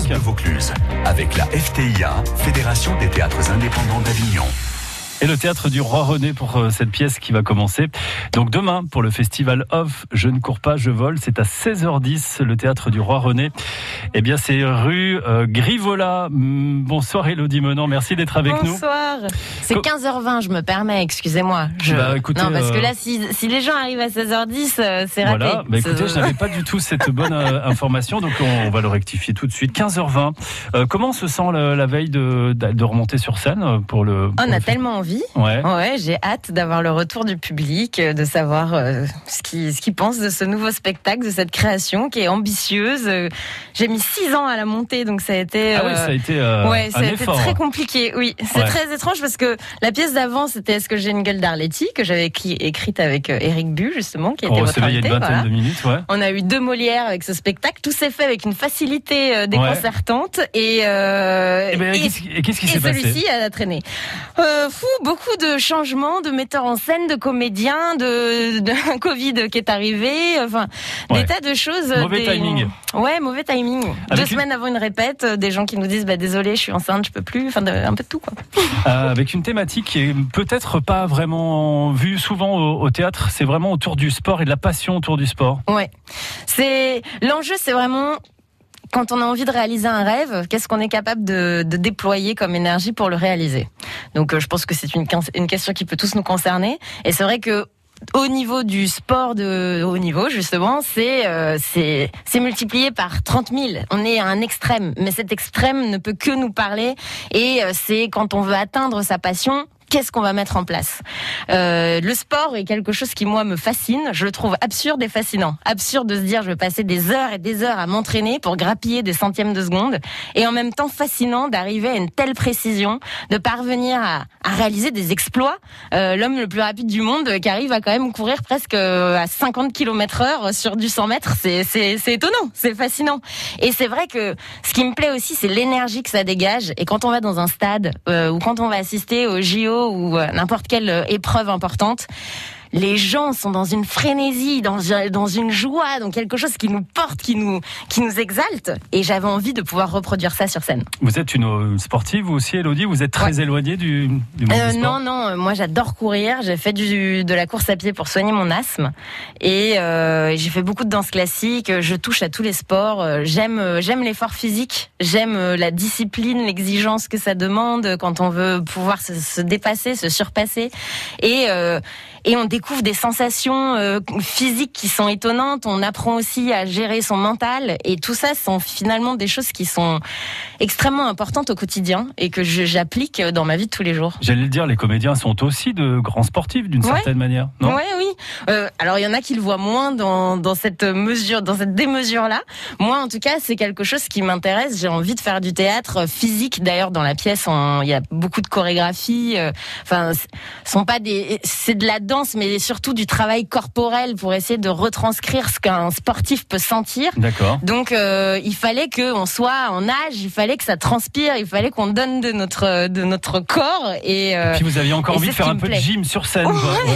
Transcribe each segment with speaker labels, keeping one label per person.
Speaker 1: 5.
Speaker 2: Vaucluse, avec la FTIA, Fédération des théâtres indépendants d'Avignon
Speaker 1: et le théâtre du Roi René pour euh, cette pièce qui va commencer. Donc demain pour le festival Off, je ne cours pas, je vole, c'est à 16h10 le théâtre du Roi René. Eh bien c'est rue euh, Grivola. Mm, bonsoir Elodie Menant, merci d'être avec
Speaker 3: nous. Bonsoir. C'est 15h20, je me permets, excusez-moi. Je... Bah, non parce que là euh, si, si, les gens arrivent à 16h10, c'est raté.
Speaker 1: Voilà, bah, écoutez, je n'avais pas du tout cette bonne information donc on, va le rectifier tout de suite. 15h20. comment on se sent la, veille de, de, remonter sur scène pour le
Speaker 3: On a tellement Ouais. ouais j'ai hâte d'avoir le retour du public, euh, de savoir euh, ce qu'ils ce pensent de ce nouveau spectacle, de cette création qui est ambitieuse. Euh, j'ai mis six ans à la monter, donc ça a été.
Speaker 1: Ah oui, ça a été. ouais, ça a été
Speaker 3: très compliqué. Oui, c'est très étrange parce que la pièce d'avant, c'était Est-ce que j'ai une gueule d'Arletty que j'avais écrite avec Eric Bu justement, qui était votre invité.
Speaker 1: Il y a une vingtaine de minutes, ouais.
Speaker 3: On a eu deux Molières avec ce spectacle. Tout s'est fait avec une facilité déconcertante et.
Speaker 1: et, eh ben, et qu'est-ce qui s'est passé
Speaker 3: Celui-ci a traîné. fou, beaucoup de changements de metteurs en scène, de comédiens, de, de Covid qui est arrivé, enfin des tas de choses.
Speaker 1: Mauvais timing.
Speaker 3: Ouais, mauvais timing. Deux semaines avant une répète, euh, des gens qui nous disent bah désolé, je suis enceinte, je peux plus, enfin un peu de tout quoi.
Speaker 1: Euh, avec une thématique qui est peut-être pas vraiment vue souvent au, au théâtre, c'est vraiment autour du sport et de la passion autour du sport.
Speaker 3: Ouais, c'est l'enjeu, c'est vraiment quand on a envie de réaliser un rêve, qu'est-ce qu'on est capable de, déployer comme énergie pour le réaliser? Donc, euh, je pense que c'est une, une question qui peut tous nous concerner. Et c'est vrai que au niveau du sport de haut niveau, justement, c'est euh, c'est multiplié par 30 000. On est à un extrême, mais cet extrême ne peut que nous parler. Et euh, c'est quand on veut atteindre sa passion, qu'est-ce qu'on va mettre en place euh, Le sport est quelque chose qui moi me fascine. Je le trouve absurde et fascinant. Absurde de se dire je vais passer des heures et des heures à m'entraîner pour grappiller des centièmes de seconde, et en même temps fascinant d'arriver à une telle précision, de parvenir à, réaliser des exploits. Euh, L'homme le plus rapide du monde qui arrive à quand même courir presque euh, à 50 km heure sur du 100 mètres, c'est étonnant, c'est fascinant. Et c'est vrai que ce qui me plaît aussi, c'est l'énergie que ça dégage. Et quand on va dans un stade euh, ou quand on va assister au JO ou euh, n'importe quelle euh, épreuve importante, les gens sont dans une frénésie, dans, dans une joie, dans quelque chose qui nous porte, qui nous, qui nous exalte. Et j'avais envie de pouvoir reproduire ça sur scène.
Speaker 1: Vous êtes une sportive, vous aussi, Elodie? Vous êtes très éloignée du, du monde
Speaker 3: euh,
Speaker 1: du
Speaker 3: sport? Non, non, moi j'adore courir. J'ai fait du, de la course à pied pour soigner mon asthme. Et euh, j'ai fait beaucoup de danse classique. Je touche à tous les sports. Euh, j'aime, euh, j'aime l'effort physique. J'aime la discipline, l'exigence que ça demande quand on veut pouvoir se, se dépasser, se surpasser. Et, euh, et on découvre des sensations euh, physiques qui sont étonnantes. On apprend aussi à gérer son mental et tout ça sont finalement des choses qui sont extrêmement importantes au quotidien et que j'applique dans ma vie de tous les jours.
Speaker 1: J'allais le dire, les comédiens sont aussi de grands sportifs d'une certaine manière, non?
Speaker 3: Ouais, oui. Euh, alors il y en a qui le voient moins dans, dans cette mesure, dans cette démesure là. Moi, en tout cas, c'est quelque chose qui m'intéresse. J'ai envie de faire du théâtre physique. D'ailleurs, dans la pièce, il y a beaucoup de chorégraphies. Euh, enfin, sont pas des, c'est de la danse, mais surtout du travail corporel pour essayer de retranscrire ce qu'un sportif peut sentir.
Speaker 1: D'accord.
Speaker 3: Donc, euh, il fallait qu'on soit en âge, il fallait que ça transpire, il fallait qu'on donne de notre de notre corps. Et,
Speaker 1: euh, puis vous aviez encore envie de faire un peu de gym sur scène.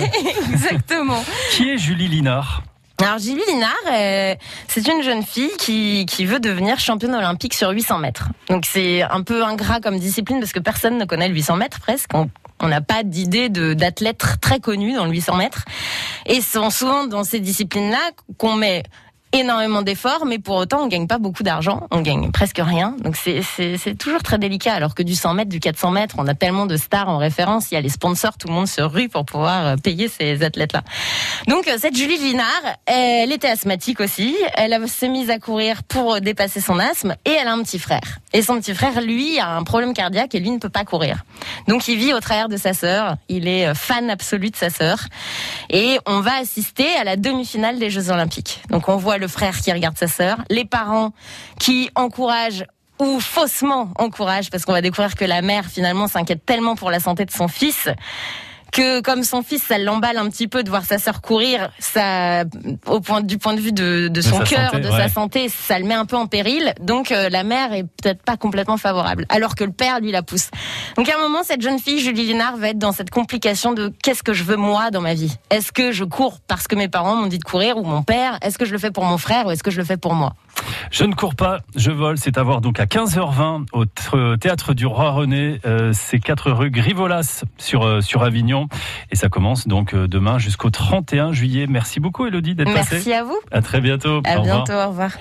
Speaker 3: Exactement.
Speaker 1: qui est Julie Linard?
Speaker 3: Alors Julie Linard, euh, c'est une jeune fille qui, qui veut devenir championne olympique sur 800 mètres. Donc c'est un peu ingrat comme discipline parce que personne ne connaît le 800 mètres presque. On n'a pas d'idée d'athlètes très connus dans le 800 mètres. Et sont souvent dans ces disciplines-là qu'on met énormément d'efforts, mais pour autant, on gagne pas beaucoup d'argent, on gagne presque rien. Donc c'est toujours très délicat. Alors que du 100 mètres, du 400 mètres, on a tellement de stars en référence, il y a les sponsors, tout le monde se rue pour pouvoir euh, payer ces athlètes-là. Donc euh, cette Julie Linard, elle était asthmatique aussi. Elle s'est mise à courir pour dépasser son asthme et elle a un petit frère. Et son petit frère, lui, a un problème cardiaque et lui ne peut pas courir. Donc il vit au travers de sa sœur. Il est euh, fan absolu de sa sœur. Et on va assister à la demi-finale des Jeux Olympiques. Donc on voit le frère qui regarde sa sœur, les parents qui encouragent ou faussement encouragent, parce qu'on va découvrir que la mère finalement s'inquiète tellement pour la santé de son fils que comme son fils, ça l'emballe un petit peu de voir sa sœur courir, ça, au point du point de vue de, de son cœur, de sa santé, ça le met un peu en péril. Donc euh, la mère est peut-être pas complètement favorable, alors que le père lui la pousse. Donc à un moment, cette jeune fille, Julie Lénard, va être dans cette complication de qu'est-ce que je veux moi dans ma vie? Est-ce que je cours parce que mes parents m'ont dit de courir ou mon père? Est-ce que je le fais pour mon frère ou est-ce que je le fais pour moi?
Speaker 1: Je ne cours pas, je vole. C'est à voir donc à 15h20 au théâtre du Roi René. Euh, c'est 4 rue Grivolas sur, euh, sur Avignon. Et ça commence donc euh, demain jusqu'au 31 juillet. Merci beaucoup, Elodie, d'être passée.
Speaker 3: Merci à vous.
Speaker 1: À très bientôt.
Speaker 3: À bientôt. Au revoir.